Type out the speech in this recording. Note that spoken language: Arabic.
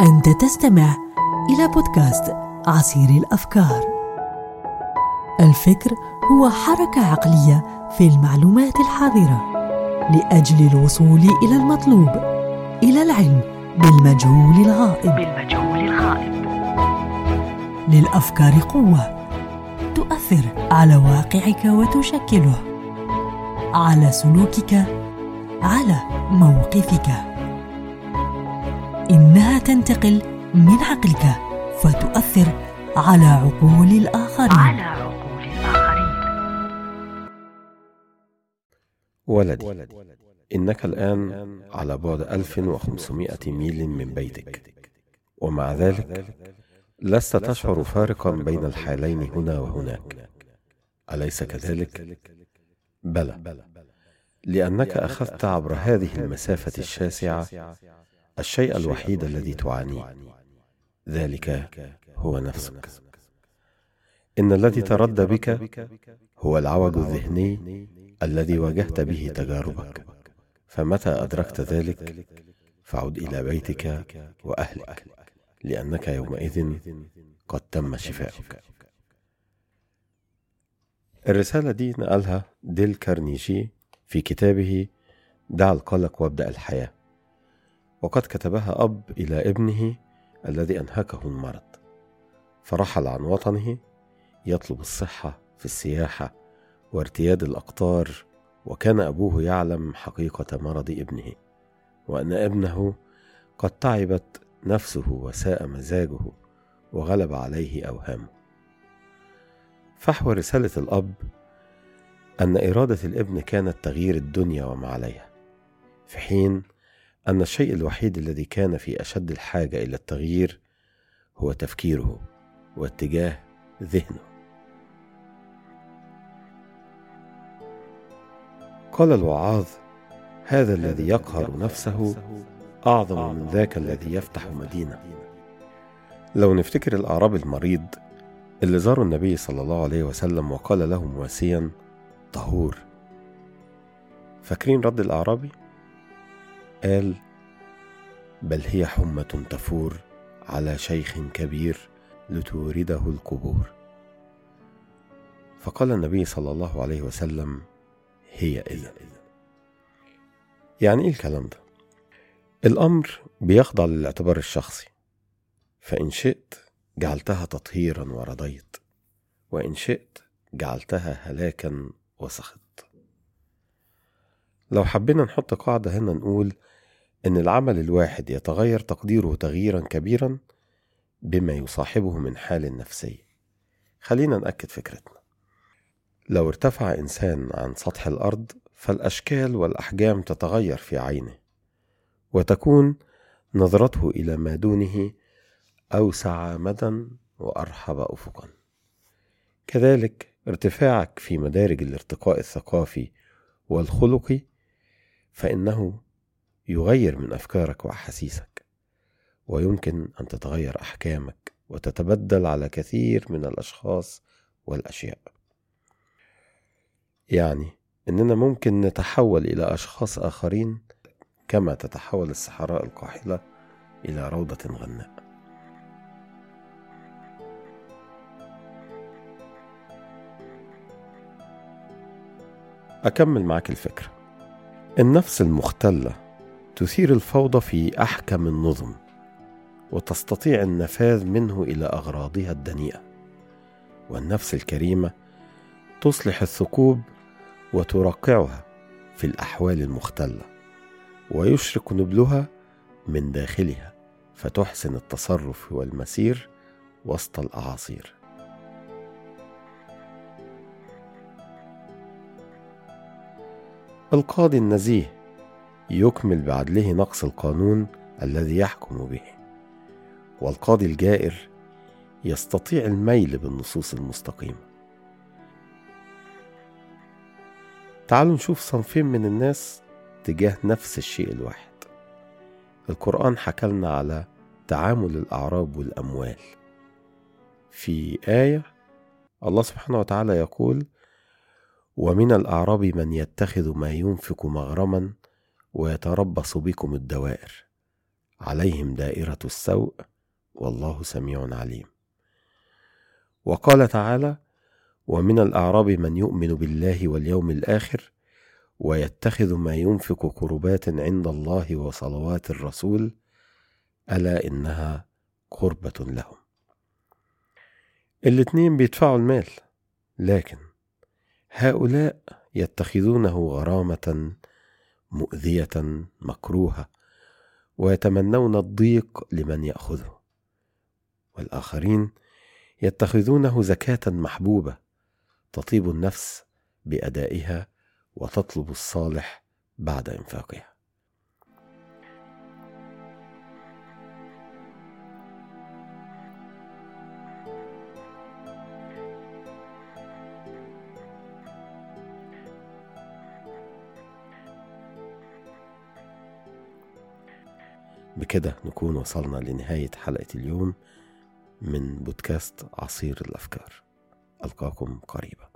أنت تستمع إلى بودكاست عصير الأفكار. الفكر هو حركة عقلية في المعلومات الحاضرة لأجل الوصول إلى المطلوب، إلى العلم بالمجهول الغائب. بالمجهول الغائب. للأفكار قوة تؤثر على واقعك وتشكله، على سلوكك، على موقفك. إنها تنتقل من عقلك فتؤثر على عقول الآخرين. على عقول الآخرين. ولدي إنك الآن على بعد 1500 ميل من بيتك. ومع ذلك لست تشعر فارقا بين الحالين هنا وهناك. أليس كذلك؟ بلى لأنك أخذت عبر هذه المسافة الشاسعة الشيء الوحيد الذي تعانيه ذلك هو نفسك. إن الذي تردى بك هو العوج الذهني الذي واجهت به تجاربك. فمتى أدركت ذلك؟ فعد إلى بيتك وأهلك لأنك يومئذ قد تم شفاؤك. الرسالة دي نقلها ديل كارنيجي في كتابه دع القلق وابدأ الحياة. وقد كتبها أب إلى ابنه الذي أنهكه المرض. فرحل عن وطنه يطلب الصحة في السياحة وارتياد الأقطار وكان أبوه يعلم حقيقة مرض ابنه وأن ابنه قد تعبت نفسه وساء مزاجه وغلب عليه أوهامه. فحوى رسالة الأب أن إرادة الابن كانت تغيير الدنيا وما عليها في حين أن الشيء الوحيد الذي كان في أشد الحاجة إلى التغيير هو تفكيره واتجاه ذهنه. قال الوعاظ: هذا الذي يقهر نفسه أعظم من ذاك الذي يفتح مدينة. لو نفتكر الأعرابي المريض اللي زاروا النبي صلى الله عليه وسلم وقال له مواسيا: طهور. فاكرين رد الأعرابي؟ قال بل هي حمة تفور على شيخ كبير لتورده القبور. فقال النبي صلى الله عليه وسلم هي إذا يعني إيه الكلام ده؟ الأمر بيخضع للاعتبار الشخصي فإن شئت جعلتها تطهيرا ورضيت وإن شئت جعلتها هلاكا وسخط لو حبينا نحط قاعدة هنا نقول إن العمل الواحد يتغير تقديره تغييرا كبيرا بما يصاحبه من حال نفسي. خلينا نأكد فكرتنا. لو ارتفع إنسان عن سطح الأرض فالأشكال والأحجام تتغير في عينه وتكون نظرته إلى ما دونه أوسع مدى وأرحب أفقا. كذلك ارتفاعك في مدارج الارتقاء الثقافي والخلقي فإنه يغير من أفكارك وأحاسيسك ويمكن أن تتغير أحكامك وتتبدل على كثير من الأشخاص والأشياء. يعني إننا ممكن نتحول إلى أشخاص آخرين كما تتحول الصحراء القاحلة إلى روضة غناء. أكمل معك الفكرة. النفس المختلة تثير الفوضى في أحكم النظم وتستطيع النفاذ منه إلى أغراضها الدنيئة. والنفس الكريمة تصلح الثقوب وترقعها في الأحوال المختلة ويشرق نبلها من داخلها فتحسن التصرف والمسير وسط الأعاصير. القاضي النزيه يكمل بعدله نقص القانون الذي يحكم به. والقاضي الجائر يستطيع الميل بالنصوص المستقيمة. تعالوا نشوف صنفين من الناس تجاه نفس الشيء الواحد. القرآن حكى لنا على تعامل الأعراب والأموال. في آية الله سبحانه وتعالى يقول ومن الأعراب من يتخذ ما ينفق مغرما ويتربص بكم الدوائر. عليهم دائرة السوء والله سميع عليم. وقال تعالى ومن الأعراب من يؤمن بالله واليوم الآخر ويتخذ ما ينفق قربات عند الله وصلوات الرسول ألا إنها قربة لهم. الاتنين بيدفعوا المال لكن هؤلاء يتخذونه غرامة مؤذية مكروهة ويتمنون الضيق لمن يأخذه. والآخرين يتخذونه زكاة محبوبة تطيب النفس بأدائها وتطلب الصالح بعد إنفاقها. بكده نكون وصلنا لنهاية حلقة اليوم من بودكاست عصير الأفكار. ألقاكم قريبا.